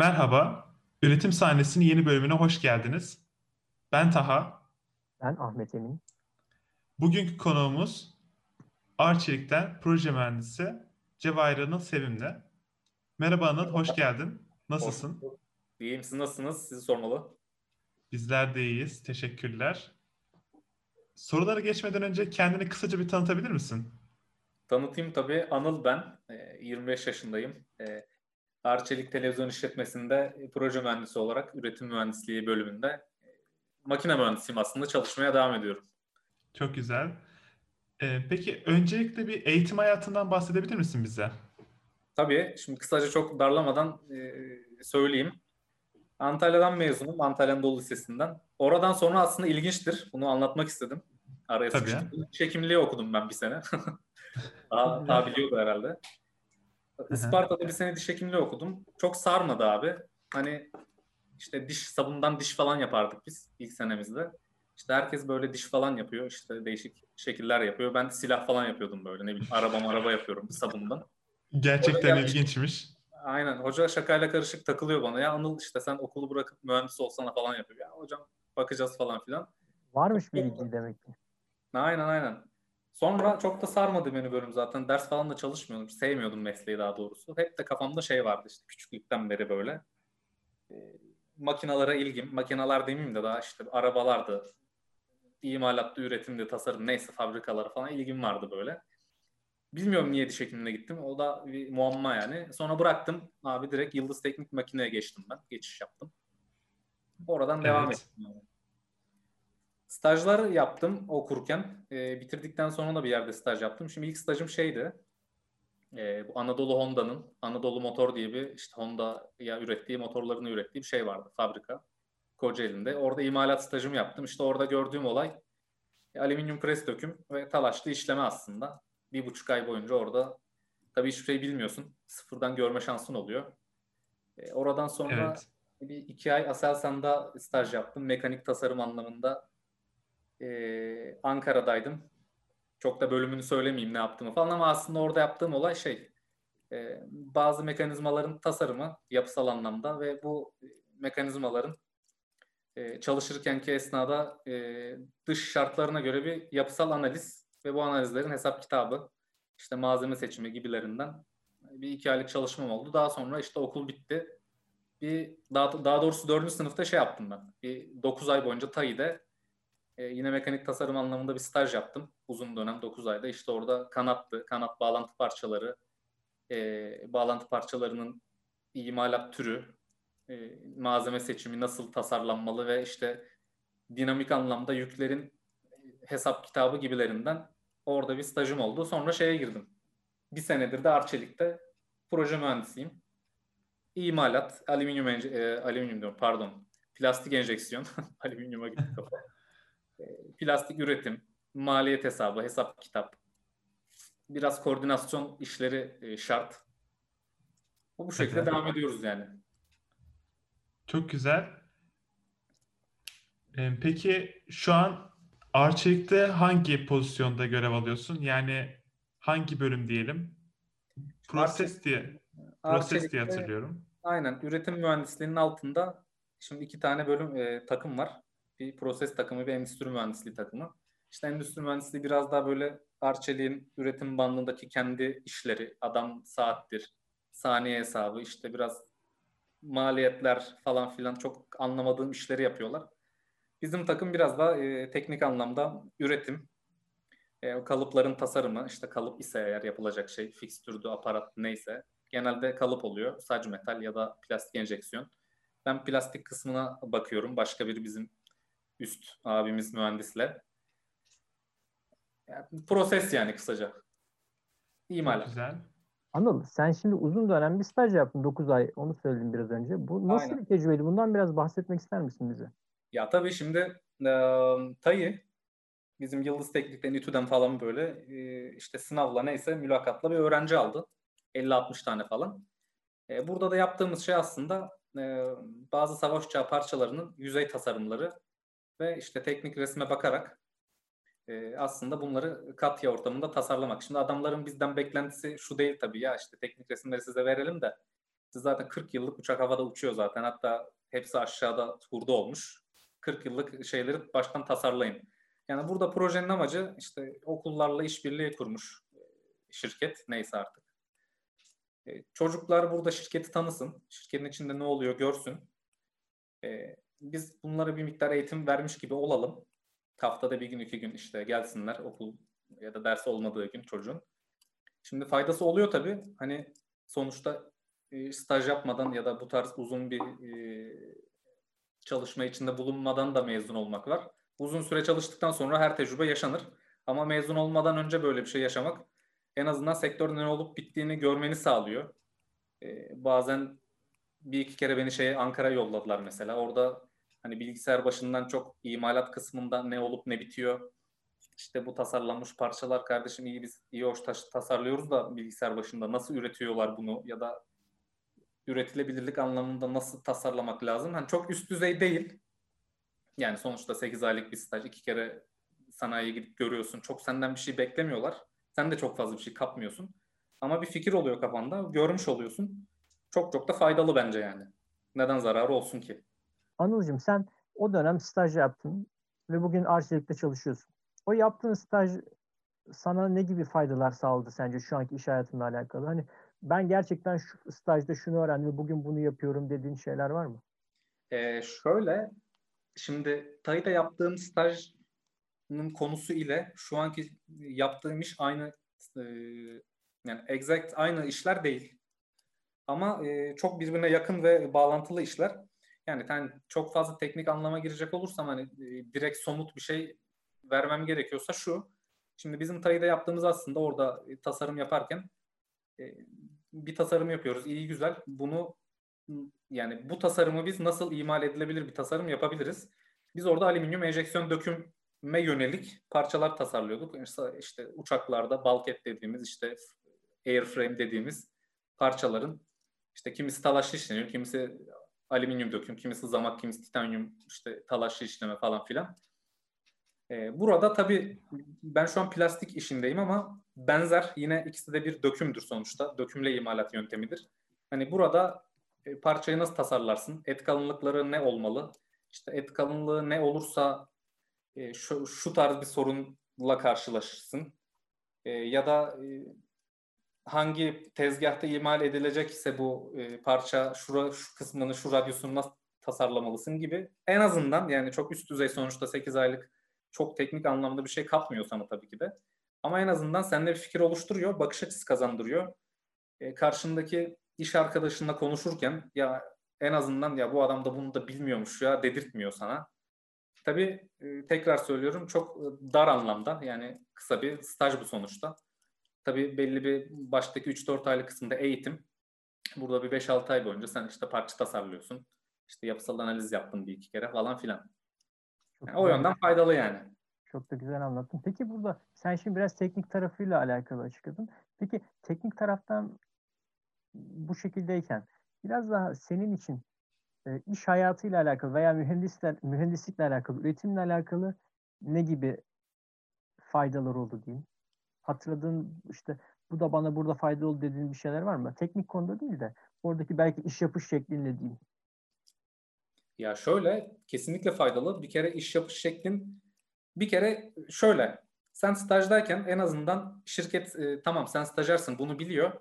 Merhaba, Üretim Sahnesi'nin yeni bölümüne hoş geldiniz. Ben Taha. Ben Ahmet Emin. Bugünkü konuğumuz Arçelik'ten proje mühendisi Cevahir Anıl Sevimli. Merhaba Anıl, hoş geldin. Nasılsın? Hoş İyiyim, siz nasılsınız? Sizi sormalı. Bizler de iyiyiz, teşekkürler. Sorulara geçmeden önce kendini kısaca bir tanıtabilir misin? Tanıtayım tabii. Anıl ben. 25 ee, yaşındayım. Arçelik Televizyon İşletmesi'nde proje mühendisi olarak üretim mühendisliği bölümünde e, makine mühendisiyim aslında. Çalışmaya devam ediyorum. Çok güzel. Ee, peki öncelikle bir eğitim hayatından bahsedebilir misin bize? Tabii. Şimdi kısaca çok darlamadan e, söyleyeyim. Antalya'dan mezunum. Antalya Anadolu Lisesi'nden. Oradan sonra aslında ilginçtir. Bunu anlatmak istedim. Araya Tabii. Çekimliği okudum ben bir sene. daha, daha biliyordu herhalde. Isparta'da bir sene diş hekimliği okudum. Çok sarmadı abi. Hani işte diş sabundan diş falan yapardık biz ilk senemizde. İşte herkes böyle diş falan yapıyor. İşte değişik şekiller yapıyor. Ben silah falan yapıyordum böyle. Ne bileyim araba araba yapıyorum sabundan. Gerçekten ilginçmiş. Aynen. Hoca şakayla karışık takılıyor bana. Ya Anıl işte sen okulu bırakıp mühendis olsana falan yapıyor. Ya hocam bakacağız falan filan. Varmış bir ilgi demek ki. Aynen aynen. Sonra çok da sarmadı beni bölüm zaten. Ders falan da çalışmıyordum. Sevmiyordum mesleği daha doğrusu. Hep de kafamda şey vardı işte küçüklükten beri böyle. E, makinalara ilgim. Makinalar demeyeyim de daha işte arabalardı. imalattı, üretimde, tasarım neyse fabrikalara falan ilgim vardı böyle. Bilmiyorum niye diş hekimliğine gittim. O da bir muamma yani. Sonra bıraktım. Abi direkt Yıldız Teknik Makine'ye geçtim ben. Geçiş yaptım. Oradan evet. devam ettim. Yani. Stajlar yaptım okurken. E, bitirdikten sonra da bir yerde staj yaptım. Şimdi ilk stajım şeydi. E, bu Anadolu Honda'nın Anadolu Motor diye bir işte Honda ya ürettiği motorlarını ürettiği bir şey vardı fabrika. Kocaeli'nde. Orada imalat stajımı yaptım. İşte orada gördüğüm olay e, alüminyum pres döküm ve talaşlı işleme aslında. Bir buçuk ay boyunca orada tabii hiçbir şey bilmiyorsun. Sıfırdan görme şansın oluyor. E, oradan sonra evet. bir iki ay Aselsan'da staj yaptım. Mekanik tasarım anlamında e, Ankara'daydım. Çok da bölümünü söylemeyeyim ne yaptığımı falan ama aslında orada yaptığım olay şey e, bazı mekanizmaların tasarımı yapısal anlamda ve bu mekanizmaların e, çalışırkenki esnada e, dış şartlarına göre bir yapısal analiz ve bu analizlerin hesap kitabı işte malzeme seçimi gibilerinden bir iki aylık çalışmam oldu. Daha sonra işte okul bitti. Bir daha, daha doğrusu dördüncü sınıfta şey yaptım ben. Bir dokuz ay boyunca TAİ'de e, yine mekanik tasarım anlamında bir staj yaptım. Uzun dönem 9 ayda. İşte orada kanattı, kanat bağlantı parçaları, e, bağlantı parçalarının imalat türü, e, malzeme seçimi nasıl tasarlanmalı ve işte dinamik anlamda yüklerin hesap kitabı gibilerinden orada bir stajım oldu. Sonra şeye girdim. Bir senedir de Arçelik'te proje mühendisiyim. İmalat, alüminyum, e, alüminyum diyorum pardon, plastik enjeksiyon, alüminyuma gitti kafa. Plastik üretim, maliyet hesabı, hesap kitap, biraz koordinasyon işleri e, şart. Bu bu şekilde devam ediyoruz yani. Çok güzel. Ee, peki şu an Arçelik'te hangi pozisyonda görev alıyorsun? Yani hangi bölüm diyelim? Proses Arçelik, diye. Proses diye hatırlıyorum. Aynen. Üretim mühendisliğinin altında şimdi iki tane bölüm e, takım var bir proses takımı, bir endüstri mühendisliği takımı. İşte endüstri mühendisliği biraz daha böyle Arçelik'in üretim bandındaki kendi işleri, adam saattir, saniye hesabı, işte biraz maliyetler falan filan çok anlamadığım işleri yapıyorlar. Bizim takım biraz daha e, teknik anlamda üretim, e, kalıpların tasarımı, işte kalıp ise eğer yapılacak şey, fikstürdü, aparat neyse. Genelde kalıp oluyor, sac metal ya da plastik enjeksiyon. Ben plastik kısmına bakıyorum. Başka bir bizim üst abimiz mühendisle. Yani proses yani kısaca. İmalat. Güzel. Anıl sen şimdi uzun dönem bir staj yaptın 9 ay onu söyledim biraz önce. Bu nasıl Aynen. bir tecrübeydi? Bundan biraz bahsetmek ister misin bize? Ya tabii şimdi e, TAY'i bizim Yıldız Teknik'ten, İTÜ'den falan böyle e, işte sınavla neyse mülakatla bir öğrenci aldı. 50-60 tane falan. E, burada da yaptığımız şey aslında e, bazı savaş uçağı parçalarının yüzey tasarımları ve işte teknik resme bakarak e, aslında bunları katya ortamında tasarlamak. Şimdi adamların bizden beklentisi şu değil tabii ya işte teknik resimleri size verelim de Zaten 40 yıllık uçak havada uçuyor zaten. Hatta hepsi aşağıda hurda olmuş. 40 yıllık şeyleri baştan tasarlayın. Yani burada projenin amacı işte okullarla işbirliği kurmuş e, şirket neyse artık. E, çocuklar burada şirketi tanısın. Şirketin içinde ne oluyor görsün. E, biz bunlara bir miktar eğitim vermiş gibi olalım. Haftada bir gün iki gün işte gelsinler okul ya da ders olmadığı gün çocuğun. Şimdi faydası oluyor tabii. Hani sonuçta staj yapmadan ya da bu tarz uzun bir çalışma içinde bulunmadan da mezun olmak var. Uzun süre çalıştıktan sonra her tecrübe yaşanır. Ama mezun olmadan önce böyle bir şey yaşamak en azından sektörün ne olup bittiğini görmeni sağlıyor. Ee, bazen bir iki kere beni şey Ankara'ya yolladılar mesela. Orada hani bilgisayar başından çok imalat kısmında ne olup ne bitiyor. İşte bu tasarlanmış parçalar kardeşim iyi biz iyi hoş tasarlıyoruz da bilgisayar başında nasıl üretiyorlar bunu ya da üretilebilirlik anlamında nasıl tasarlamak lazım? Hani çok üst düzey değil. Yani sonuçta 8 aylık bir staj. iki kere sanayiye gidip görüyorsun. Çok senden bir şey beklemiyorlar. Sen de çok fazla bir şey kapmıyorsun. Ama bir fikir oluyor kafanda. Görmüş oluyorsun. Çok çok da faydalı bence yani. Neden zararı olsun ki? Anılcığım sen o dönem staj yaptın ve bugün Arçelik'te çalışıyorsun. O yaptığın staj sana ne gibi faydalar sağladı sence şu anki iş hayatınla alakalı? Hani ben gerçekten şu stajda şunu öğrendim ve bugün bunu yapıyorum dediğin şeyler var mı? Ee, şöyle, şimdi TAI'de yaptığım stajın konusu ile şu anki yaptığım iş aynı e, yani exact aynı işler değil. Ama e, çok birbirine yakın ve bağlantılı işler. Yani yani çok fazla teknik anlama girecek olursam hani e, direkt somut bir şey vermem gerekiyorsa şu. Şimdi bizim TAI'de yaptığımız aslında orada tasarım yaparken e, bir tasarım yapıyoruz. İyi güzel. Bunu yani bu tasarımı biz nasıl imal edilebilir bir tasarım yapabiliriz? Biz orada alüminyum enjeksiyon döküme yönelik parçalar tasarlıyorduk. İşte uçaklarda bulkhead dediğimiz işte airframe dediğimiz parçaların işte kimisi talaşlı işleniyor, kimisi alüminyum döküm, kimisi zamak, kimisi titanyum işte talaşlı işleme falan filan. Ee, burada tabii ben şu an plastik işindeyim ama benzer yine ikisi de bir dökümdür sonuçta. Dökümle imalat yöntemidir. Hani burada e, parçayı nasıl tasarlarsın? Et kalınlıkları ne olmalı? İşte et kalınlığı ne olursa e, şu, şu tarz bir sorunla karşılaşırsın. E, ya da hangi tezgahta imal edilecek ise bu parça şura, şu kısmını, şu radyusunu nasıl tasarlamalısın gibi. En azından yani çok üst düzey sonuçta 8 aylık çok teknik anlamda bir şey katmıyor sana tabii ki de. Ama en azından sende bir fikir oluşturuyor, bakış açısı kazandırıyor. E, karşındaki iş arkadaşınla konuşurken ya en azından ya bu adam da bunu da bilmiyormuş ya dedirtmiyor sana. Tabii e, tekrar söylüyorum çok e, dar anlamda yani kısa bir staj bu sonuçta. Tabii belli bir baştaki 3-4 aylık kısımda eğitim. Burada bir 5-6 ay boyunca sen işte parça tasarlıyorsun. İşte yapısal analiz yaptın bir iki kere falan filan. Yani o yönden faydalı yani. Çok da güzel anlattın. Peki burada sen şimdi biraz teknik tarafıyla alakalı açıkladın. Peki teknik taraftan bu şekildeyken biraz daha senin için e, iş hayatıyla alakalı veya mühendisler, mühendislikle alakalı, üretimle alakalı ne gibi faydalar oldu diyeyim? Hatırladığın işte bu da bana burada faydalı oldu dediğin bir şeyler var mı? Teknik konuda değil de oradaki belki iş yapış şeklinle diyeyim. Ya şöyle kesinlikle faydalı. Bir kere iş yapış şeklin bir kere şöyle sen stajdayken en azından şirket e, tamam sen stajyersın bunu biliyor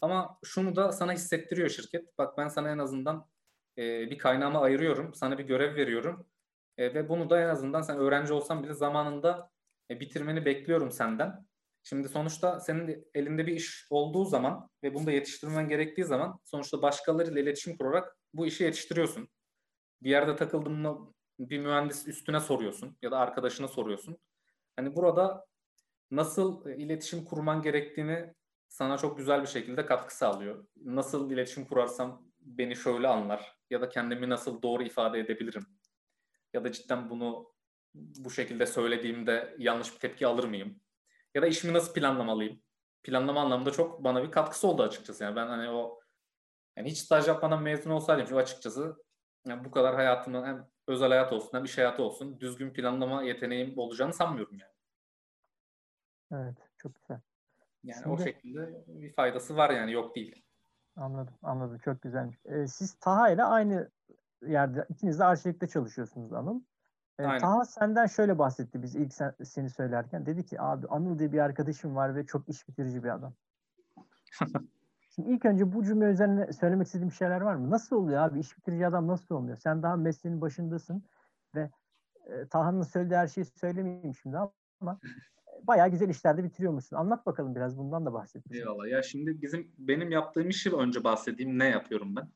ama şunu da sana hissettiriyor şirket. Bak ben sana en azından e, bir kaynağımı ayırıyorum. Sana bir görev veriyorum. E, ve bunu da en azından sen öğrenci olsan bile zamanında e, bitirmeni bekliyorum senden. Şimdi sonuçta senin elinde bir iş olduğu zaman ve bunu da yetiştirmen gerektiği zaman sonuçta başkalarıyla iletişim kurarak bu işi yetiştiriyorsun bir yerde takıldığında bir mühendis üstüne soruyorsun ya da arkadaşına soruyorsun. Hani burada nasıl e, iletişim kurman gerektiğini sana çok güzel bir şekilde katkı sağlıyor. Nasıl iletişim kurarsam beni şöyle anlar ya da kendimi nasıl doğru ifade edebilirim? Ya da cidden bunu bu şekilde söylediğimde yanlış bir tepki alır mıyım? Ya da işimi nasıl planlamalıyım? Planlama anlamında çok bana bir katkısı oldu açıkçası. Yani ben hani o yani hiç staj yapmadan mezun olsaydım açıkçası yani bu kadar hayatımda hem özel hayat olsun hem iş hayatı olsun düzgün planlama yeteneğim olacağını sanmıyorum yani. Evet, çok güzel. Yani Şimdi, o şekilde bir faydası var yani yok değil. Anladım, anladım. Çok güzelmiş. Ee, siz Taha ile aynı yerde, ikiniz de arşivlikte çalışıyorsunuz Anıl. Ee, Aynen. Taha senden şöyle bahsetti biz ilk sen, seni söylerken. Dedi ki abi Anıl diye bir arkadaşım var ve çok iş bitirici bir adam. Şimdi ilk önce bu cümle üzerine söylemek istediğim şeyler var mı? Nasıl oluyor abi? İş bitirici adam nasıl oluyor? Sen daha mesleğin başındasın ve e, Taha'nın söylediği her şeyi söylemeyeyim şimdi ama e, bayağı güzel işlerde bitiriyormuşsun. Anlat bakalım biraz bundan da bahset. Eyvallah. Ya şimdi bizim benim yaptığım işi önce bahsedeyim. Ne yapıyorum ben?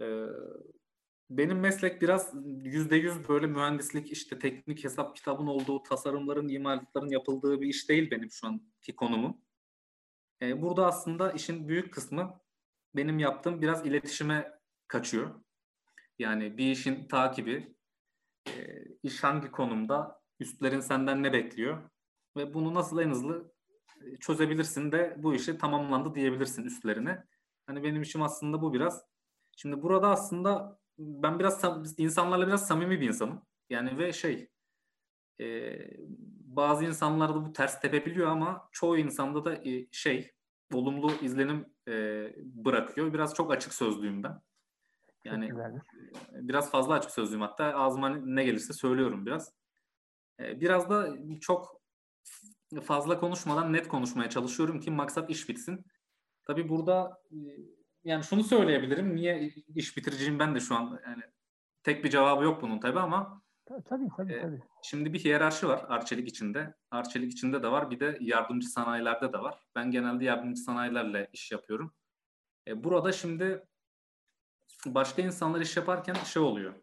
Ee, benim meslek biraz yüzde yüz böyle mühendislik, işte teknik hesap kitabın olduğu, tasarımların, imalatların yapıldığı bir iş değil benim şu anki konumum. Ee, burada aslında işin büyük kısmı benim yaptığım biraz iletişime kaçıyor. Yani bir işin takibi, e, iş hangi konumda, üstlerin senden ne bekliyor ve bunu nasıl en hızlı e, çözebilirsin de bu işi tamamlandı diyebilirsin üstlerine. Hani benim işim aslında bu biraz. Şimdi burada aslında ben biraz insanlarla biraz samimi bir insanım. Yani ve şey e, bazı insanlarda bu ters tepebiliyor ama çoğu insanda da e, şey olumlu izlenim e, bırakıyor. Biraz çok açık sözlüyüm ben. Yani güzelmiş. biraz fazla açık sözlüyüm hatta ağzıma ne gelirse söylüyorum biraz. Ee, Biraz da çok fazla konuşmadan net konuşmaya çalışıyorum ki maksat iş bitsin. Tabii burada e, yani şunu söyleyebilirim. Niye iş bitiriciyim ben de şu an yani tek bir cevabı yok bunun tabii ama Ta- Tabii tabii e, tabii. Şimdi bir hiyerarşi var Arçelik içinde. Arçelik içinde de var bir de yardımcı sanayilerde de var. Ben genelde yardımcı sanayilerle iş yapıyorum. E, burada şimdi başka insanlar iş yaparken şey oluyor.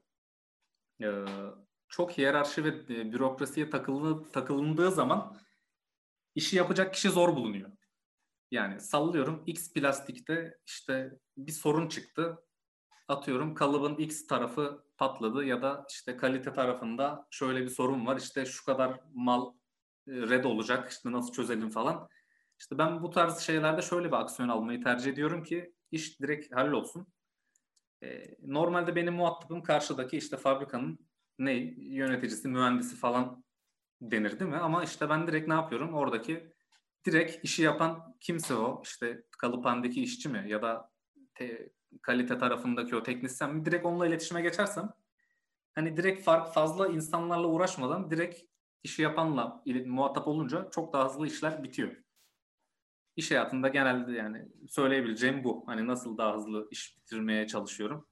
E, çok hiyerarşi ve e, bürokrasiye takılı, takılındığı zaman işi yapacak kişi zor bulunuyor. Yani sallıyorum X plastikte işte bir sorun çıktı. Atıyorum kalıbın X tarafı patladı ya da işte kalite tarafında şöyle bir sorun var. İşte şu kadar mal e, red olacak. İşte nasıl çözelim falan. İşte ben bu tarz şeylerde şöyle bir aksiyon almayı tercih ediyorum ki iş direkt hallolsun. E, normalde benim muhatabım karşıdaki işte fabrikanın ne yöneticisi, mühendisi falan denir değil mi? Ama işte ben direkt ne yapıyorum? Oradaki direkt işi yapan kimse o. İşte kalıphanedeki işçi mi ya da te- kalite tarafındaki o teknisyen mi? Direkt onunla iletişime geçersem hani direkt fark fazla insanlarla uğraşmadan direkt işi yapanla muhatap olunca çok daha hızlı işler bitiyor. İş hayatında genelde yani söyleyebileceğim bu. Hani nasıl daha hızlı iş bitirmeye çalışıyorum.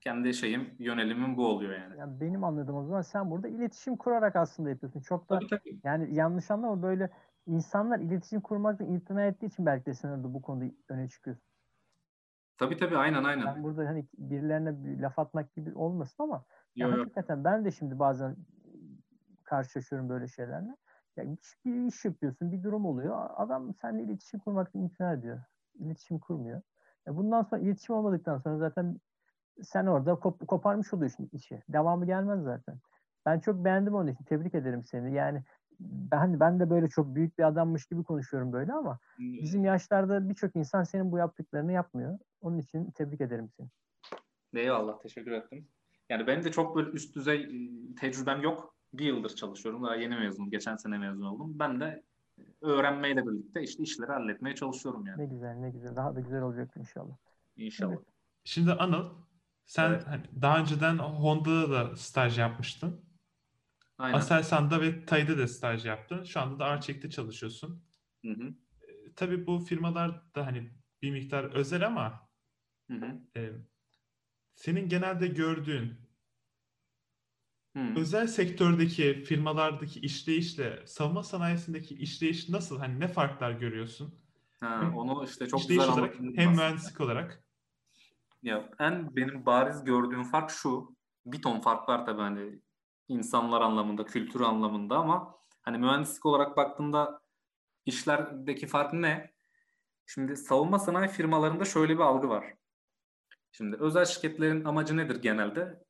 Kendi şeyim, yönelimim bu oluyor yani. Yani benim anladığım o zaman sen burada iletişim kurarak aslında yapıyorsun. Çok da Tabii tabii. yani yanlış anlama böyle insanlar iletişim kurmaktan imtina ettiği için belki de sen orada bu konuda öne çıkıyorsun. Tabii tabii aynen aynen. Ben burada hani birilerine bir laf atmak gibi olmasın ama ya Yo, yo. hakikaten ben de şimdi bazen karşılaşıyorum böyle şeylerle. Ya bir iş yapıyorsun, bir durum oluyor. Adam seninle iletişim kurmaktan imtina ediyor. İletişim kurmuyor. Ya bundan sonra iletişim olmadıktan sonra zaten sen orada kop- koparmış oluyorsun işi. Devamı gelmez zaten. Ben çok beğendim onun için. Tebrik ederim seni. Yani ben ben de böyle çok büyük bir adammış gibi konuşuyorum böyle ama bizim yaşlarda birçok insan senin bu yaptıklarını yapmıyor. Onun için tebrik ederim seni. Eyvallah teşekkür ettim. Yani benim de çok böyle üst düzey e, tecrübem yok. Bir yıldır çalışıyorum. Daha yeni mezunum. Geçen sene mezun oldum. Ben de e, öğrenmeyle birlikte işte işleri halletmeye çalışıyorum yani. Ne güzel ne güzel. Daha da güzel olacak inşallah. İnşallah. Şimdi Anıl, sen Evet. hani daha önceden Honda'da da staj yapmıştın. Aynen. Aselsan'da ve TAI'de de staj yaptın. Şu anda da Arçelik'te çalışıyorsun. Hı hı. E, tabii bu firmalar da hani bir miktar özel ama Hı hı. e, senin genelde gördüğün Hı. özel sektördeki firmalardaki işleyişle savunma sanayisindeki işleyiş nasıl? Hani ne farklar görüyorsun? Ha, Hem onu işte çok İşleyiş güzel olarak hem aslında. mühendislik olarak. Ya en benim bariz gördüğüm fark şu. Bir ton fark var tabii hani insanlar anlamında, kültür anlamında ama hani mühendislik olarak baktığımda işlerdeki fark ne? Şimdi savunma sanayi firmalarında şöyle bir algı var. Şimdi özel şirketlerin amacı nedir genelde?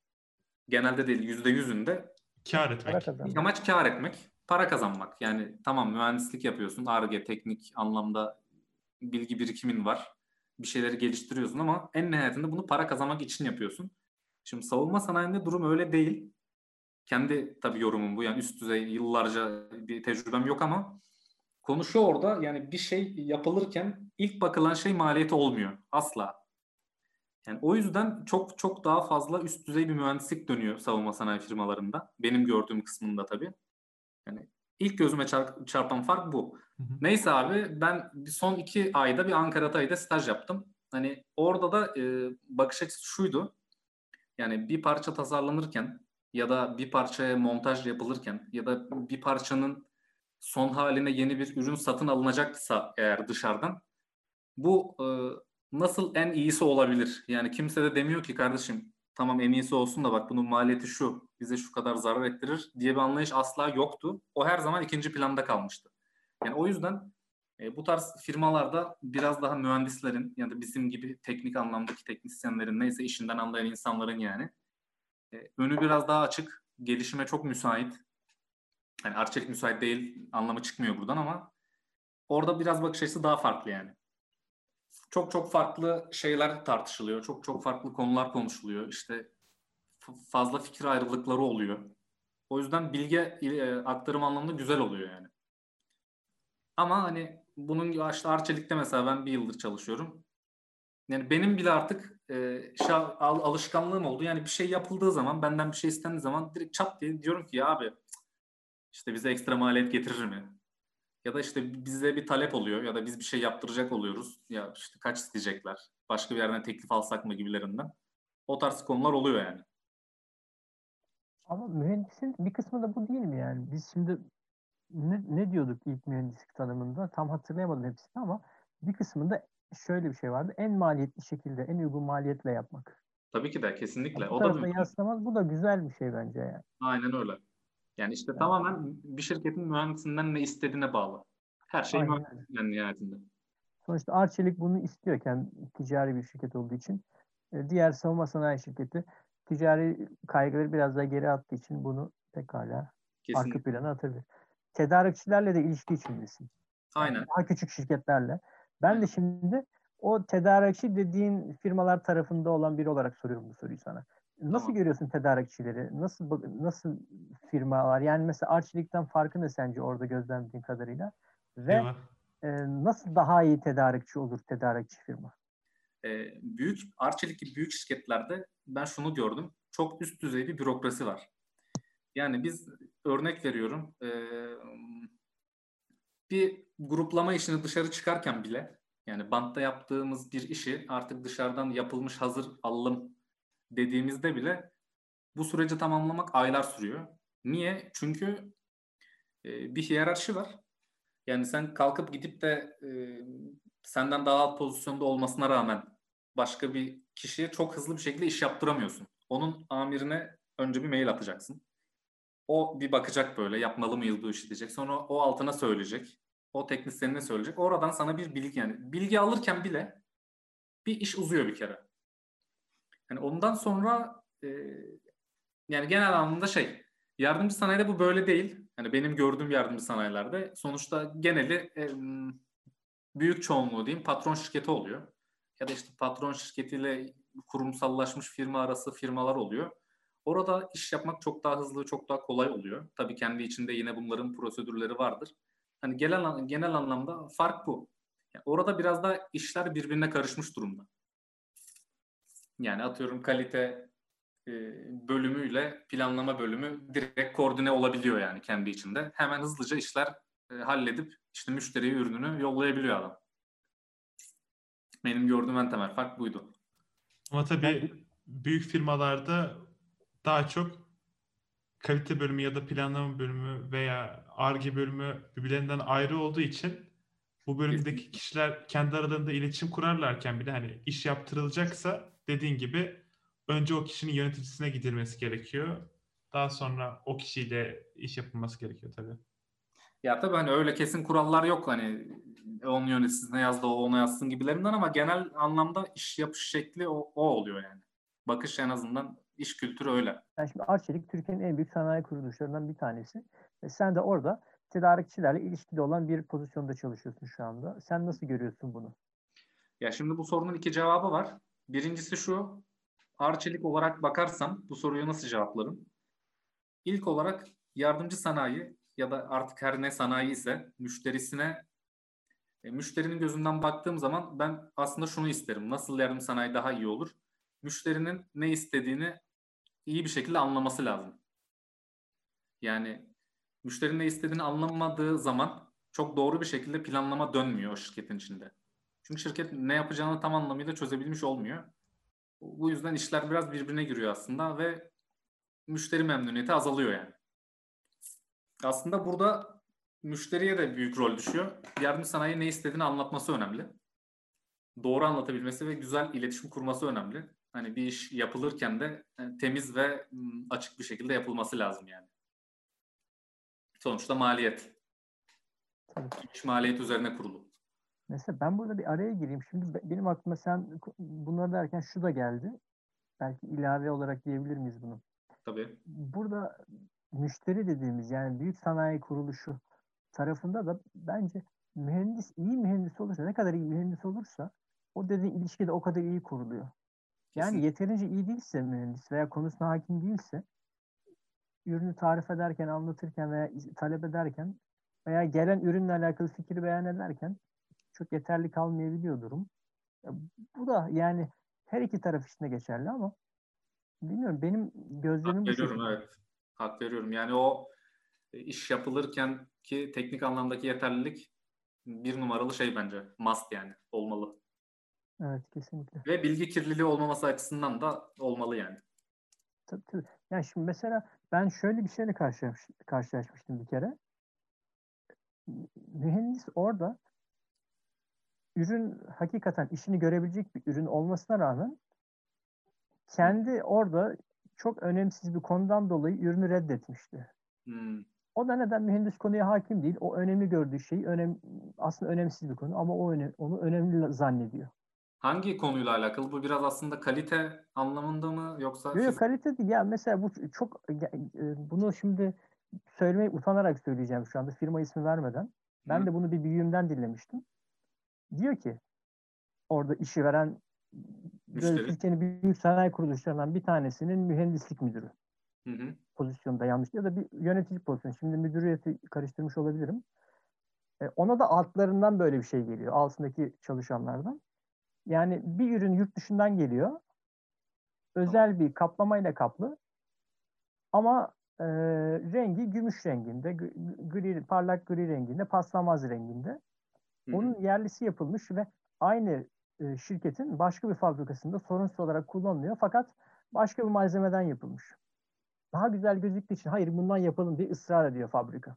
Genelde değil, yüzde yüzünde Kar etmek. kazanmak. amaç kar etmek, para kazanmak. Yani tamam mühendislik yapıyorsun, Ar-Ge, teknik anlamda bilgi birikimin var. Bir şeyleri geliştiriyorsun ama en nihayetinde bunu para kazanmak için yapıyorsun. Şimdi savunma sanayinde durum öyle değil. Kendi tabii yorumum bu yani üst düzey yıllarca bir tecrübem yok ama konu şu orada yani bir şey yapılırken ilk bakılan şey maliyeti olmuyor. Asla. Yani o yüzden çok çok daha fazla üst düzey bir mühendislik dönüyor savunma sanayi firmalarında. Benim gördüğüm kısmında tabii. Yani ilk gözüme çarpan fark bu. Hı hı. Neyse abi ben son iki ayda bir Ankara Atay'da staj yaptım. Hani orada da e, bakış açısı şuydu. Yani bir parça tasarlanırken ya da bir parçaya montaj yapılırken ya da bir parçanın son haline yeni bir ürün satın alınacaksa eğer dışarıdan bu e, nasıl en iyisi olabilir? Yani kimse de demiyor ki kardeşim tamam en iyisi olsun da bak bunun maliyeti şu, bize şu kadar zarar ettirir diye bir anlayış asla yoktu. O her zaman ikinci planda kalmıştı. Yani o yüzden e, bu tarz firmalarda biraz daha mühendislerin ya da bizim gibi teknik anlamdaki teknisyenlerin neyse işinden anlayan insanların yani önü biraz daha açık, gelişime çok müsait. Yani arçelik müsait değil anlamı çıkmıyor buradan ama orada biraz bakış açısı daha farklı yani çok çok farklı şeyler tartışılıyor. Çok çok farklı konular konuşuluyor. İşte fazla fikir ayrılıkları oluyor. O yüzden bilgi e, aktarım anlamında güzel oluyor yani. Ama hani bunun işte Arçelik'te mesela ben bir yıldır çalışıyorum. Yani benim bile artık e, şey, al, alışkanlığım oldu. Yani bir şey yapıldığı zaman, benden bir şey istendiği zaman direkt çat diye diyorum ki ya abi işte bize ekstra maliyet getirir mi? ya da işte bize bir talep oluyor ya da biz bir şey yaptıracak oluyoruz. Ya işte kaç isteyecekler? Başka bir yerden teklif alsak mı gibilerinden. O tarz konular oluyor yani. Ama mühendisin bir kısmı da bu değil mi yani? Biz şimdi ne, ne diyorduk ilk mühendislik tanımında? Tam hatırlayamadım hepsini ama bir kısmında şöyle bir şey vardı. En maliyetli şekilde, en uygun maliyetle yapmak. Tabii ki de kesinlikle. Bu o da yaslamak bu da güzel bir şey bence yani. Aynen öyle. Yani işte evet. tamamen bir şirketin mühendisinden ne istediğine bağlı. Her şey mühendisinden nihayetinde. Sonuçta Arçelik bunu istiyorken ticari bir şirket olduğu için e, diğer savunma sanayi şirketi ticari kaygıları biraz daha geri attığı için bunu pekala Kesinlikle. arka plana atabilir. Tedarikçilerle de ilişki içindesin. Aynen. Yani daha küçük şirketlerle. Ben de şimdi o tedarikçi dediğin firmalar tarafında olan biri olarak soruyorum bu soruyu sana. Nasıl tamam. görüyorsun tedarikçileri? Nasıl nasıl firmalar? Yani mesela Arçelik'ten farkı ne sence orada gözlemlediğin kadarıyla? Ve e, nasıl daha iyi tedarikçi olur tedarikçi firma? E, büyük Arçelik gibi büyük şirketlerde ben şunu gördüm. Çok üst düzey bir bürokrasi var. Yani biz örnek veriyorum e, bir gruplama işini dışarı çıkarken bile yani bantta yaptığımız bir işi artık dışarıdan yapılmış hazır alım dediğimizde bile bu süreci tamamlamak aylar sürüyor. Niye? Çünkü e, bir hiyerarşi var. Yani sen kalkıp gidip de e, senden daha alt pozisyonda olmasına rağmen başka bir kişiye çok hızlı bir şekilde iş yaptıramıyorsun. Onun amirine önce bir mail atacaksın. O bir bakacak böyle yapmalı mıyız bu işi diyecek. Sonra o altına söyleyecek. O teknisyenine söyleyecek. Oradan sana bir bilgi yani bilgi alırken bile bir iş uzuyor bir kere. Yani ondan sonra e, yani genel anlamda şey yardımcı sanayide bu böyle değil. Yani benim gördüğüm yardımcı sanayilerde sonuçta geneli e, büyük çoğunluğu diyeyim patron şirketi oluyor. Ya da işte patron şirketiyle kurumsallaşmış firma arası firmalar oluyor. Orada iş yapmak çok daha hızlı, çok daha kolay oluyor. Tabii kendi içinde yine bunların prosedürleri vardır. Hani genel genel anlamda fark bu. Yani orada biraz da işler birbirine karışmış durumda. Yani atıyorum kalite e, bölümüyle planlama bölümü direkt koordine olabiliyor yani kendi içinde. Hemen hızlıca işler e, halledip işte müşteriye ürününü yollayabiliyor adam. Benim gördüğüm en temel fark buydu. Ama tabii büyük firmalarda daha çok kalite bölümü ya da planlama bölümü veya ARGE bölümü birbirlerinden ayrı olduğu için bu bölümdeki kişiler kendi aralarında iletişim kurarlarken bile hani iş yaptırılacaksa dediğin gibi önce o kişinin yöneticisine gidilmesi gerekiyor. Daha sonra o kişiyle iş yapılması gerekiyor tabii. Ya tabii hani öyle kesin kurallar yok hani onun yöneticisine yazdı o ona yazsın gibilerinden ama genel anlamda iş yapış şekli o, o oluyor yani. Bakış en azından iş kültürü öyle. Yani şimdi Arçelik Türkiye'nin en büyük sanayi kuruluşlarından bir tanesi. E sen de orada tedarikçilerle ilişkili olan bir pozisyonda çalışıyorsun şu anda. Sen nasıl görüyorsun bunu? Ya şimdi bu sorunun iki cevabı var. Birincisi şu, Arçelik olarak bakarsam bu soruyu nasıl cevaplarım? İlk olarak yardımcı sanayi ya da artık her ne sanayi ise müşterisine e, müşterinin gözünden baktığım zaman ben aslında şunu isterim. Nasıl yardım sanayi daha iyi olur? Müşterinin ne istediğini iyi bir şekilde anlaması lazım. Yani müşterinin ne istediğini anlamadığı zaman çok doğru bir şekilde planlama dönmüyor o şirketin içinde. Çünkü şirket ne yapacağını tam anlamıyla çözebilmiş olmuyor. Bu yüzden işler biraz birbirine giriyor aslında ve müşteri memnuniyeti azalıyor yani. Aslında burada müşteriye de büyük rol düşüyor. Yardım sanayi ne istediğini anlatması önemli. Doğru anlatabilmesi ve güzel iletişim kurması önemli. Hani bir iş yapılırken de e, temiz ve açık bir şekilde yapılması lazım yani. Sonuçta maliyet. Tabii. İş maliyet üzerine kurulu. Mesela ben burada bir araya gireyim. Şimdi benim aklıma sen bunları derken şu da geldi. Belki ilave olarak diyebilir miyiz bunu? Tabii. Burada müşteri dediğimiz yani büyük sanayi kuruluşu tarafında da bence mühendis iyi mühendis olursa ne kadar iyi mühendis olursa o dediğin ilişki de o kadar iyi kuruluyor. Yani yeterince iyi değilse mühendis veya konusuna hakim değilse ürünü tarif ederken, anlatırken veya talep ederken veya gelen ürünle alakalı fikri beyan ederken çok yeterli kalmayabiliyor durum. Bu da yani her iki taraf için de geçerli ama bilmiyorum benim gözlemim Hak veriyorum bu evet. Hak veriyorum. Yani o e, iş yapılırken ki teknik anlamdaki yeterlilik bir numaralı şey bence. Must yani. Olmalı. Evet kesinlikle. Ve bilgi kirliliği olmaması açısından da olmalı yani. Tabii tabii. Yani şimdi mesela ben şöyle bir şeyle karşılaş, karşılaşmıştım bir kere. Mühendis orada ürün hakikaten işini görebilecek bir ürün olmasına rağmen kendi orada çok önemsiz bir konudan dolayı ürünü reddetmişti. Hmm. O da neden mühendis konuya hakim değil. O önemli gördüğü şey önem, aslında önemsiz bir konu ama o öne, onu önemli zannediyor. Hangi konuyla alakalı? Bu biraz aslında kalite anlamında mı yoksa? Yok kalite değil. Ya mesela bu çok e, bunu şimdi söylemeye utanarak söyleyeceğim şu anda firma ismi vermeden. Ben Hı. de bunu bir büyüğümden dinlemiştim. Diyor ki orada işi veren Türkiye'nin büyük sanayi kuruluşlarından bir tanesinin mühendislik müdürü. Hı hı. Pozisyonda yanlış ya da bir yönetici pozisyonu. Şimdi müdüriyeti karıştırmış olabilirim. E, ona da altlarından böyle bir şey geliyor. Altındaki çalışanlardan. Yani bir ürün yurt dışından geliyor. Özel bir kaplamayla kaplı. Ama e, rengi gümüş renginde, gri, parlak gri renginde, paslanmaz renginde. Onun yerlisi yapılmış ve aynı e, şirketin başka bir fabrikasında sorunsuz olarak kullanılıyor. Fakat başka bir malzemeden yapılmış. Daha güzel gözüktüğü için hayır bundan yapalım diye ısrar ediyor fabrika.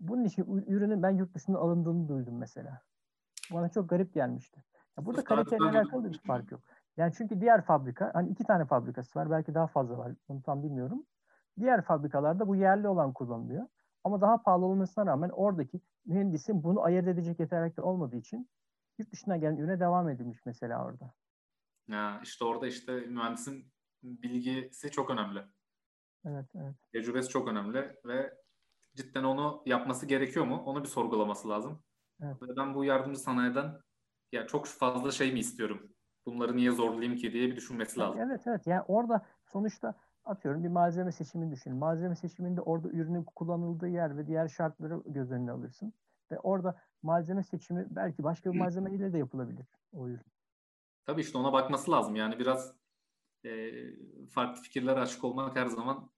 Bunun için ürünün ben yurt dışından alındığını duydum mesela. Bana çok garip gelmişti. Ya burada kaliteyle alakalı bir fark yok. Yani çünkü diğer fabrika, hani iki tane fabrikası var, belki daha fazla var, onu tam bilmiyorum. Diğer fabrikalarda bu yerli olan kullanılıyor. Ama daha pahalı olmasına rağmen oradaki mühendisin bunu ayırt edecek yetenekte olmadığı için yurt dışına gelen ürüne devam edilmiş mesela orada. Ya işte orada işte mühendisin bilgisi çok önemli. Evet, evet. Tecrübesi çok önemli ve cidden onu yapması gerekiyor mu? Onu bir sorgulaması lazım. Evet. Ve ben bu yardımcı sanayiden ya çok fazla şey mi istiyorum? Bunları niye zorlayayım ki diye bir düşünmesi lazım. Evet evet. Yani orada sonuçta atıyorum bir malzeme seçimini düşün. Malzeme seçiminde orada ürünün kullanıldığı yer ve diğer şartları göz önüne alırsın. Ve orada malzeme seçimi belki başka bir malzeme ile de yapılabilir o ürün. Tabii işte ona bakması lazım. Yani biraz e, farklı fikirlere açık olmak her zaman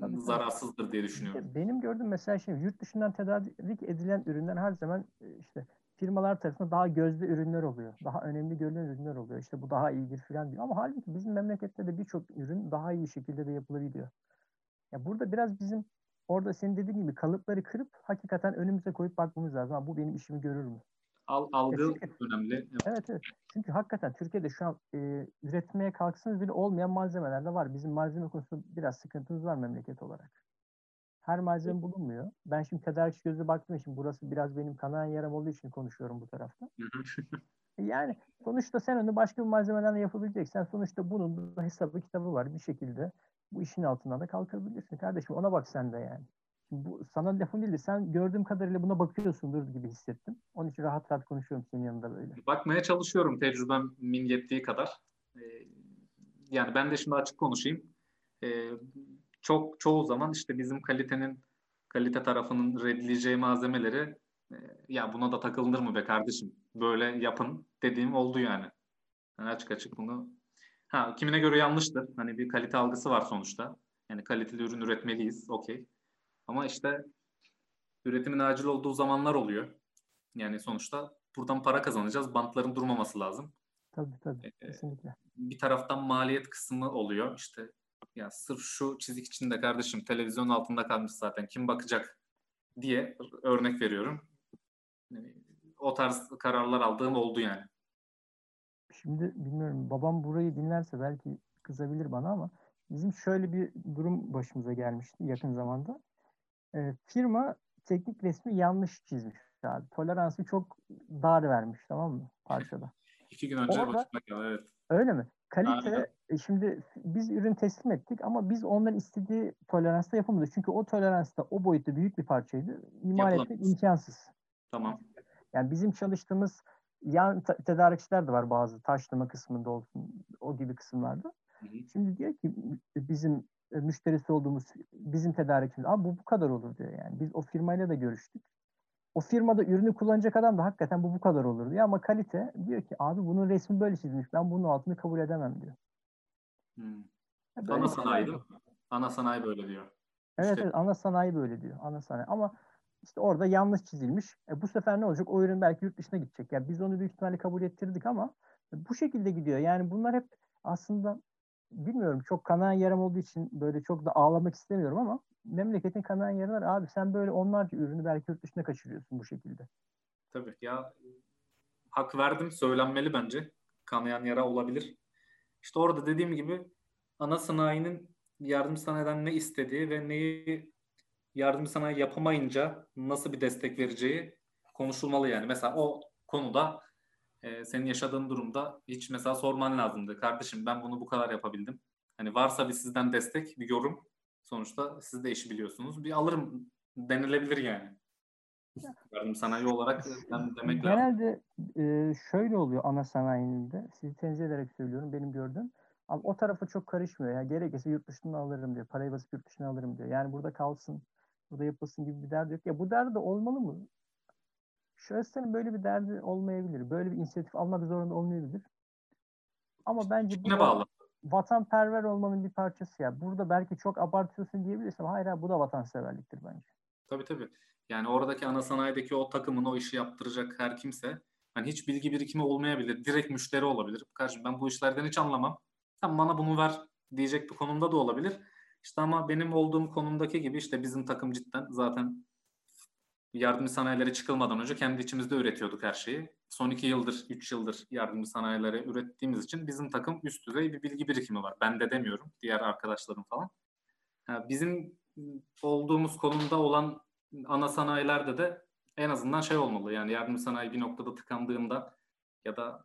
tabii, zararsızdır tabii. diye düşünüyorum. Benim gördüğüm mesela şey yurt dışından tedarik edilen ürünler her zaman e, işte firmalar tarafından daha gözde ürünler oluyor. Daha önemli görülen ürünler oluyor. İşte bu daha iyidir falan diyor. Ama halbuki bizim memlekette de birçok ürün daha iyi şekilde de yapılabiliyor. Ya burada biraz bizim orada senin dediğin gibi kalıpları kırıp hakikaten önümüze koyup bakmamız lazım. Ha, bu benim işimi görür mü? Al, algı önemli. Evet. evet evet. Çünkü hakikaten Türkiye'de şu an e, üretmeye kalksanız bile olmayan malzemeler de var. Bizim malzeme konusunda biraz sıkıntımız var memleket olarak. Her malzeme bulunmuyor. Ben şimdi tedarikçi gözü baktığım için burası biraz benim kanayan yaram olduğu için konuşuyorum bu tarafta. E, yani sonuçta sen onu başka bir malzemeden de yapabileceksen sonuçta bunun hesabı kitabı var bir şekilde. Bu işin altından da kalkabilirsin kardeşim. Ona bak sen de yani. Bu sana lafım değil de sen gördüğüm kadarıyla buna bakıyorsundur gibi hissettim. Onun için rahat rahat konuşuyorum senin yanında böyle. Bakmaya çalışıyorum tecrübemin yettiği kadar. Ee, yani ben de şimdi açık konuşayım. Ee, çok çoğu zaman işte bizim kalitenin kalite tarafının reddileceği malzemeleri e, ya buna da takılınır mı be kardeşim? Böyle yapın dediğim oldu yani. yani açık açık bunu ha kimine göre yanlıştır. Hani bir kalite algısı var sonuçta. Yani kaliteli ürün üretmeliyiz. Okey. Ama işte üretimin acil olduğu zamanlar oluyor. Yani sonuçta buradan para kazanacağız. Bantların durmaması lazım. Tabii tabii. Ee, Kesinlikle. Bir taraftan maliyet kısmı oluyor. İşte ya sırf şu çizik içinde kardeşim televizyon altında kalmış zaten kim bakacak diye örnek veriyorum. O tarz kararlar aldığım oldu yani. Şimdi bilmiyorum babam burayı dinlerse belki kızabilir bana ama bizim şöyle bir durum başımıza gelmişti yakın zamanda. Ee, firma teknik resmi yanlış çizmiş abi. Toleransı çok dar vermiş tamam mı parçada. İki gün önce Orada- geldi evet. Öyle mi? Kalite Aynen. e, şimdi biz ürün teslim ettik ama biz onların istediği toleransta yapamadık. Çünkü o toleransta o boyutta büyük bir parçaydı. İmal etmek imkansız. Tamam. Yani bizim çalıştığımız yan te- tedarikçiler de var bazı taşlama kısmında olsun o gibi kısımlarda. Hı hı. Şimdi diyor ki bizim e, müşterisi olduğumuz bizim tedarikçimiz abi bu bu kadar olur diyor yani. Biz o firmayla da görüştük. O firmada ürünü kullanacak adam da hakikaten bu bu kadar olur diyor ama kalite diyor ki abi bunun resmi böyle çizmiş ben bunun altını kabul edemem diyor. Böyle Ana şeyler sanayi değil mi? Ana sanayi böyle diyor. Evet, İşte- evet ana sanayi böyle diyor. Ana sanayi. Ama işte orada yanlış çizilmiş. E, bu sefer ne olacak? O ürün belki yurt dışına gidecek. Ya biz onu büyük ihtimalle kabul ettirdik ama bu şekilde gidiyor. Yani bunlar hep aslında bilmiyorum çok kanayan yaram olduğu için böyle çok da ağlamak istemiyorum ama memleketin kanayan yaralar abi sen böyle onlarca ürünü belki yurt dışına kaçırıyorsun bu şekilde. Tabii ya hak verdim söylenmeli bence. Kanayan yara olabilir. İşte orada dediğim gibi ana sanayinin yardım sanayiden ne istediği ve neyi yardım sanayi yapamayınca nasıl bir destek vereceği konuşulmalı yani. Mesela o konuda e, senin yaşadığın durumda hiç mesela sorman lazımdı. Kardeşim ben bunu bu kadar yapabildim. Hani varsa bir sizden destek, bir yorum. Sonuçta siz de işi biliyorsunuz. Bir alırım denilebilir yani. Yardım sanayi olarak ben demek lazım. Genelde e, şöyle oluyor ana sanayinin de. Sizi tenzih ederek söylüyorum benim gördüğüm. Abi o tarafa çok karışmıyor ya. Gerekirse yurt dışından alırım diyor. Parayı basıp yurt dışına alırım diyor. Yani burada kalsın, burada yapılsın gibi bir derdi yok. Ya bu derdi olmalı mı? Şahsen böyle bir derdi olmayabilir. Böyle bir inisiyatif almak zorunda olmayabilir. Ama bence bu bağlı? vatanperver olmanın bir parçası ya. Burada belki çok abartıyorsun diyebilirsin hayır hayır bu da vatanseverliktir bence. Tabii tabii. Yani oradaki ana sanayideki o takımın o işi yaptıracak her kimse hani hiç bilgi birikimi olmayabilir. Direkt müşteri olabilir. Kardeşim ben bu işlerden hiç anlamam. Sen bana bunu ver diyecek bir konumda da olabilir. İşte ama benim olduğum konumdaki gibi işte bizim takım cidden zaten yardımcı sanayilere çıkılmadan önce kendi içimizde üretiyorduk her şeyi. Son iki yıldır, üç yıldır yardımcı sanayilere ürettiğimiz için bizim takım üst düzey bir bilgi birikimi var. Ben de demiyorum. Diğer arkadaşlarım falan. Bizim olduğumuz konumda olan ana sanayilerde de en azından şey olmalı. Yani yardımcı sanayi bir noktada tıkandığında ya da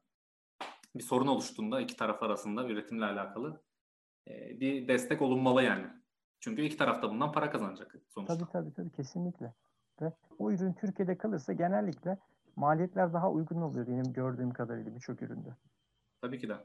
bir sorun oluştuğunda iki taraf arasında üretimle alakalı e, bir destek olunmalı yani. Çünkü iki taraf da bundan para kazanacak sonuçta. Tabii tabii tabii kesinlikle. Ve o ürün Türkiye'de kalırsa genellikle maliyetler daha uygun oluyor benim gördüğüm kadarıyla birçok üründe. Tabii ki de.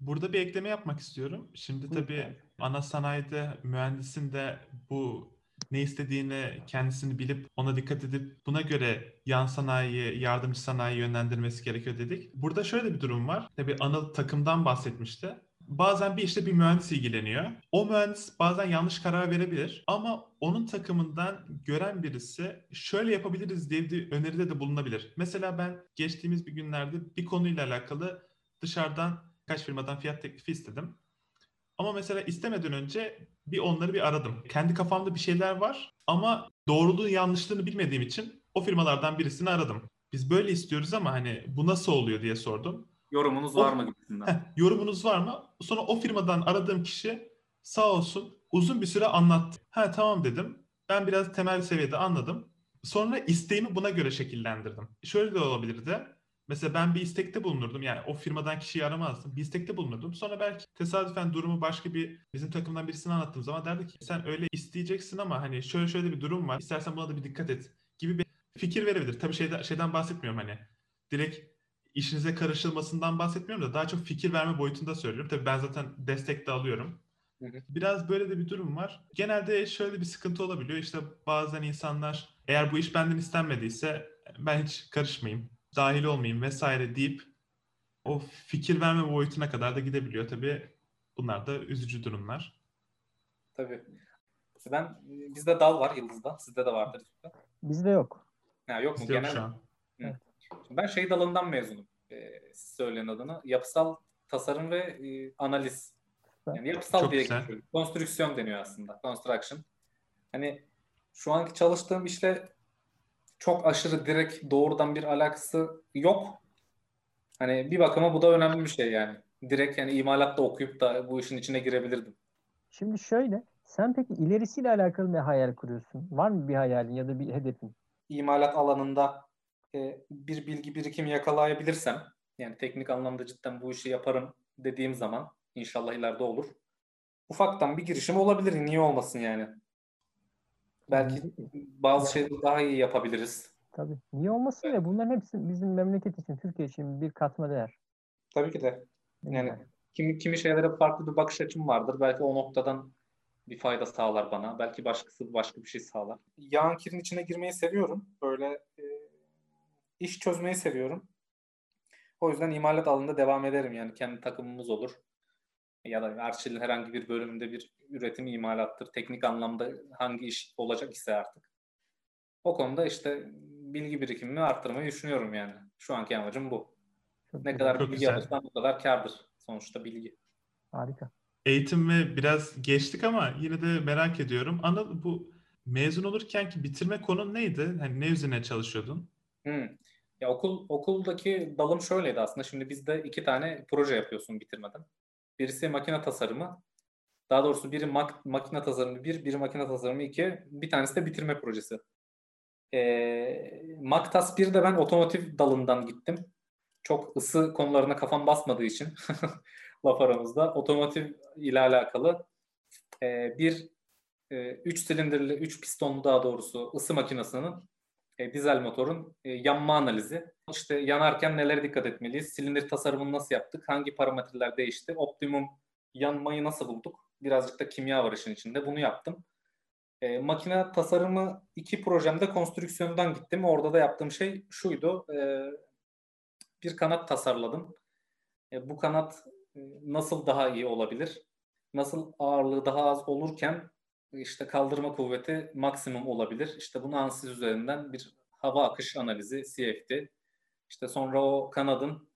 Burada bir ekleme yapmak istiyorum. Şimdi tabii abi. ana sanayide mühendisin de bu ne istediğini kendisini bilip ona dikkat edip buna göre yan sanayi, yardımcı sanayi yönlendirmesi gerekiyor dedik. Burada şöyle bir durum var. Tabii Anıl takımdan bahsetmişti. Bazen bir işte bir mühendis ilgileniyor. O mühendis bazen yanlış karar verebilir ama onun takımından gören birisi şöyle yapabiliriz diye bir öneride de bulunabilir. Mesela ben geçtiğimiz bir günlerde bir konuyla alakalı dışarıdan kaç firmadan fiyat teklifi istedim. Ama mesela istemeden önce bir onları bir aradım. Kendi kafamda bir şeyler var ama doğruluğu yanlışlığını bilmediğim için o firmalardan birisini aradım. Biz böyle istiyoruz ama hani bu nasıl oluyor diye sordum. Yorumunuz O- var mı gibisinden? Yorumunuz var mı? Sonra o firmadan aradığım kişi sağ olsun uzun bir süre anlattı. Ha tamam dedim. Ben biraz temel seviyede anladım. Sonra isteğimi buna göre şekillendirdim. Şöyle de olabilirdi. Mesela ben bir istekte bulunurdum. Yani o firmadan kişiyi aramazdım. Bir istekte bulunurdum. Sonra belki tesadüfen durumu başka bir bizim takımdan birisine anlattığım zaman derdi ki sen öyle isteyeceksin ama hani şöyle şöyle bir durum var. İstersen buna da bir dikkat et gibi bir fikir verebilir. Tabii şeyden, şeyden bahsetmiyorum hani. Direkt işinize karışılmasından bahsetmiyorum da daha çok fikir verme boyutunda söylüyorum. Tabii ben zaten destek de alıyorum. Hı. Biraz böyle de bir durum var. Genelde şöyle bir sıkıntı olabiliyor. İşte bazen insanlar eğer bu iş benden istenmediyse ben hiç karışmayayım, dahil olmayayım vesaire deyip o fikir verme boyutuna kadar da gidebiliyor. Tabii bunlar da üzücü durumlar. Tabii. Ben bizde dal var Yıldız'da. Sizde de vardır. Bizde yok. Ha, yok mu? Bizde yok Genel şu an. Şimdi Ben şey dalından mezunum. Ee, siz söyleyin adını. Yapısal tasarım ve e, analiz. Yani yapısal Çok diye güzel. geçiyor. Konstrüksiyon deniyor aslında. Construction. Hani şu anki çalıştığım işle çok aşırı direkt doğrudan bir alakası yok. Hani bir bakıma bu da önemli bir şey yani. Direkt yani imalatta okuyup da bu işin içine girebilirdim. Şimdi şöyle, sen peki ilerisiyle alakalı ne hayal kuruyorsun? Var mı bir hayalin ya da bir hedefin? imalat alanında e, bir bilgi birikimi yakalayabilirsem yani teknik anlamda cidden bu işi yaparım dediğim zaman inşallah ileride olur. Ufaktan bir girişim olabilir. Niye olmasın yani? Belki bazı şeyleri daha iyi yapabiliriz. Tabii. Niye olmasın ya? Bunların hepsi bizim memleket için, Türkiye için bir katma değer. Tabii ki de. Yani kimi, kimi şeylere farklı bir bakış açım vardır. Belki o noktadan bir fayda sağlar bana. Belki başkası başka bir şey sağlar. Yağın kirin içine girmeyi seviyorum. Böyle e, iş çözmeyi seviyorum. O yüzden imalat alanında devam ederim. Yani kendi takımımız olur. Ya da Arçelik'in herhangi bir bölümünde bir üretim imalattır. Teknik anlamda hangi iş olacak ise artık. O konuda işte bilgi birikimimi arttırmayı düşünüyorum yani. Şu anki amacım bu. Ne kadar Çok bilgi güzel. alırsan o kadar kârdır. Sonuçta bilgi. Harika. Eğitime biraz geçtik ama yine de merak ediyorum. Ana bu mezun olurken ki bitirme konun neydi? Hani ne üzerine çalışıyordun? Hmm. Ya okul okuldaki dalım şöyleydi aslında. Şimdi bizde iki tane proje yapıyorsun bitirmeden. Birisi makine tasarımı. Daha doğrusu biri mak- makine tasarımı bir, biri makine tasarımı iki. Bir tanesi de bitirme projesi. Ee, Maktas 1'de ben otomotiv dalından gittim. Çok ısı konularına kafam basmadığı için laf aramızda otomotiv ile alakalı e, bir 3 silindirli, 3 pistonlu daha doğrusu ısı makinesinin e, dizel motorun e, yanma analizi. İşte yanarken nelere dikkat etmeliyiz? Silindir tasarımını nasıl yaptık? Hangi parametreler değişti? Optimum yanmayı nasıl bulduk? Birazcık da kimya var işin içinde. Bunu yaptım. E, makine tasarımı iki projemde konstrüksiyondan gittim. Orada da yaptığım şey şuydu. E, bir kanat tasarladım. E, bu kanat e, nasıl daha iyi olabilir? Nasıl ağırlığı daha az olurken işte kaldırma kuvveti maksimum olabilir. İşte bunu ANSYS üzerinden bir hava akış analizi CFD. İşte sonra o kanadın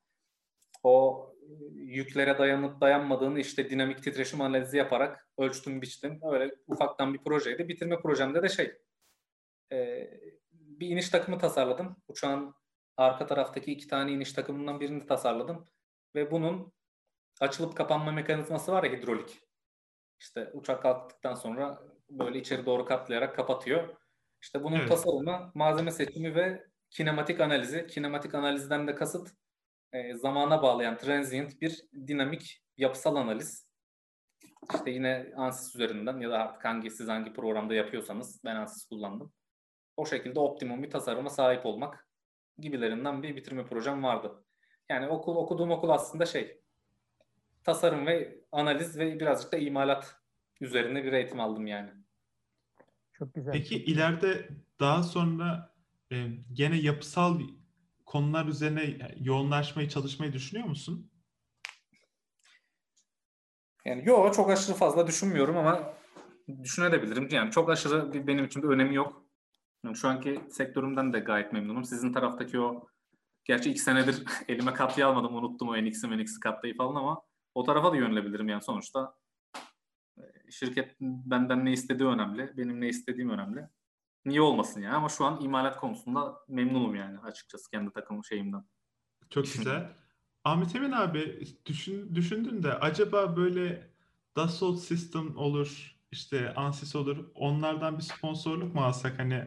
o yüklere dayanıp dayanmadığını işte dinamik titreşim analizi yaparak ölçtüm biçtim. Öyle ufaktan bir projeydi. Bitirme projemde de şey e, bir iniş takımı tasarladım. Uçağın arka taraftaki iki tane iniş takımından birini tasarladım. Ve bunun açılıp kapanma mekanizması var ya hidrolik. İşte uçak kalktıktan sonra böyle içeri doğru katlayarak kapatıyor. İşte bunun Evet. tasarımı, malzeme seçimi ve kinematik analizi. Kinematik analizden de kasıt e, zamana bağlayan transient bir dinamik yapısal analiz. İşte yine ANSYS üzerinden ya da artık hangi siz hangi programda yapıyorsanız ben ANSYS kullandım. O şekilde optimum bir tasarıma sahip olmak gibilerinden bir bitirme projem vardı. Yani okul okuduğum okul aslında şey tasarım ve analiz ve birazcık da imalat üzerine bir eğitim aldım yani. Çok güzel. Peki çok güzel. ileride daha sonra e, gene yapısal konular üzerine yoğunlaşmayı, çalışmayı düşünüyor musun? Yani yo çok aşırı fazla düşünmüyorum ama düşünebilirim. Yani çok aşırı bir, benim için bir önemi yok. Yani şu anki sektörümden de gayet memnunum. Sizin taraftaki o gerçi iki senedir elime katlayı almadım. Unuttum o NX'i MNX'i katlayı falan ama o tarafa da yönelebilirim yani sonuçta. E, Şirket benden ne istediği önemli. Benim ne istediğim önemli. Niye olmasın yani ama şu an imalat konusunda memnunum yani açıkçası kendi takım şeyimden. Çok güzel. Ahmet Emin abi düşün, düşündün de acaba böyle Dassault System olur, işte Ansys olur. Onlardan bir sponsorluk mu alsak hani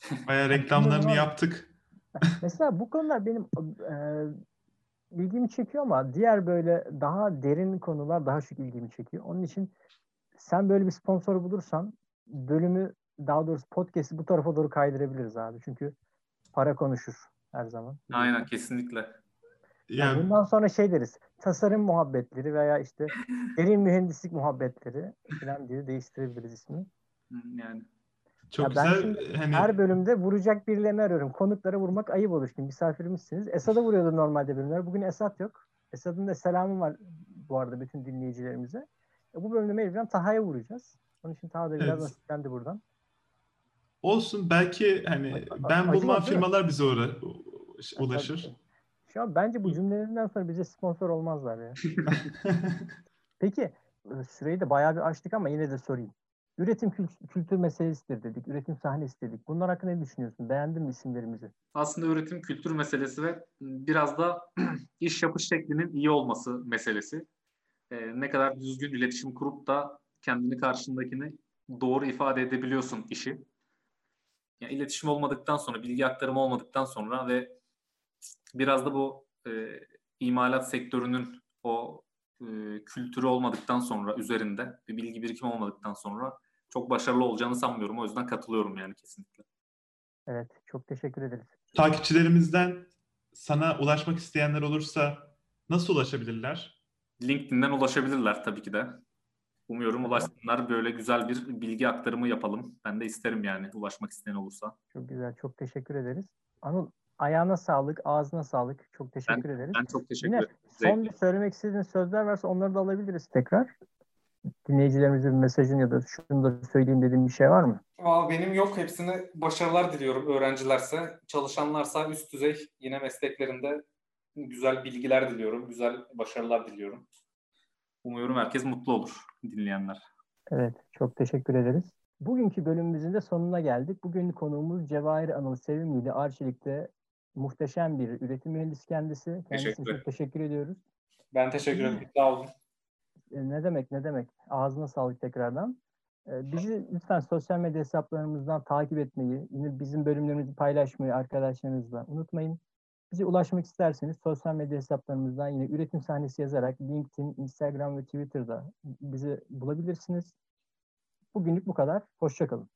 bayağı reklamlarını yaptık. Mesela bu konular benim e, ilgimi çekiyor ama diğer böyle daha derin konular daha çok ilgimi çekiyor. Onun için sen böyle bir sponsor bulursan bölümü daha doğrusu podcast'i bu tarafa doğru kaydırabiliriz abi. Çünkü para konuşur her zaman. Aynen kesinlikle. Yani Yani bundan sonra şey deriz. Tasarım muhabbetleri veya işte derin mühendislik muhabbetleri falan diye değiştirebiliriz ismini. Yani çok Ya ben güzel şimdi hani Her bölümde vuracak birilerini arıyorum. Konuklara vurmak ayıp olur şimdi misafirimizsiniz. Esad'a vuruyordu normalde bölümler. Bugün Esat yok. Esad'ın da selamı var bu arada bütün dinleyicilerimize. E, bu bölümde mecburen Taha'ya vuracağız. Onun için Taha da biraz Evet. nasiplendi buradan. olsun belki hani Ay- ben bulmam firmalar bize uğra- ulaşır. Şu an bence bu cümlelerinden sonra bize sponsor olmazlar ya. Peki e, süreyi de bayağı bir açtık ama yine de sorayım. Üretim kül- kültür meselesidir dedik. Üretim sahnesi dedik. Bunlar hakkında ne düşünüyorsun? Beğendin mi isimlerimizi? aslında üretim kültür meselesi ve biraz da iş yapış şeklinin iyi olması meselesi. Ee, ne kadar düzgün iletişim kurup da kendini karşındakini doğru ifade edebiliyorsun işi. Yani iletişim olmadıktan sonra, bilgi aktarımı olmadıktan sonra ve biraz da bu e, imalat sektörünün o e, kültürü olmadıktan sonra üzerinde bir bilgi birikimi olmadıktan sonra çok başarılı olacağını sanmıyorum. O yüzden katılıyorum yani kesinlikle. Evet. Çok teşekkür ederiz. Takipçilerimizden sana ulaşmak isteyenler olursa nasıl ulaşabilirler? LinkedIn'den ulaşabilirler tabii ki de. Umuyorum ulaşsınlar. Böyle güzel bir bilgi aktarımı yapalım. Ben de isterim yani ulaşmak isteyen olursa. Çok güzel. Çok teşekkür ederiz. Anıl ayağına sağlık, ağzına sağlık. Çok teşekkür ederiz. Ben çok teşekkür ederim. son bir söylemek istediğin sözler varsa onları da alabiliriz tekrar. Dinleyicilerimize bir mesajın ya da şunu da söyleyeyim dediğin bir şey var mı? Aa, benim yok. Hepsine başarılar diliyorum öğrencilerse. Çalışanlarsa üst düzey yine mesleklerinde güzel bilgiler diliyorum. Güzel başarılar diliyorum. Umuyorum herkes mutlu olur dinleyenler. Evet, çok teşekkür ederiz. Bugünkü bölümümüzün de sonuna geldik. Bugün konuğumuz Cevahir Anıl Sevimli'ydi. Arçelik'te muhteşem bir üretim mühendisi kendisi. Kendisine Teşekkür çok teşekkür ediyoruz. Ben teşekkür ederim. Sağ olun. E, Ne demek ne demek. Ağzına sağlık tekrardan. E, Bizi lütfen sosyal medya hesaplarımızdan takip etmeyi, yine bizim bölümlerimizi paylaşmayı arkadaşlarınızla unutmayın. Bize ulaşmak isterseniz sosyal medya hesaplarımızdan yine üretim sahnesi yazarak LinkedIn, Instagram ve Twitter'da bizi bulabilirsiniz. Bugünlük bu kadar. Hoşçakalın.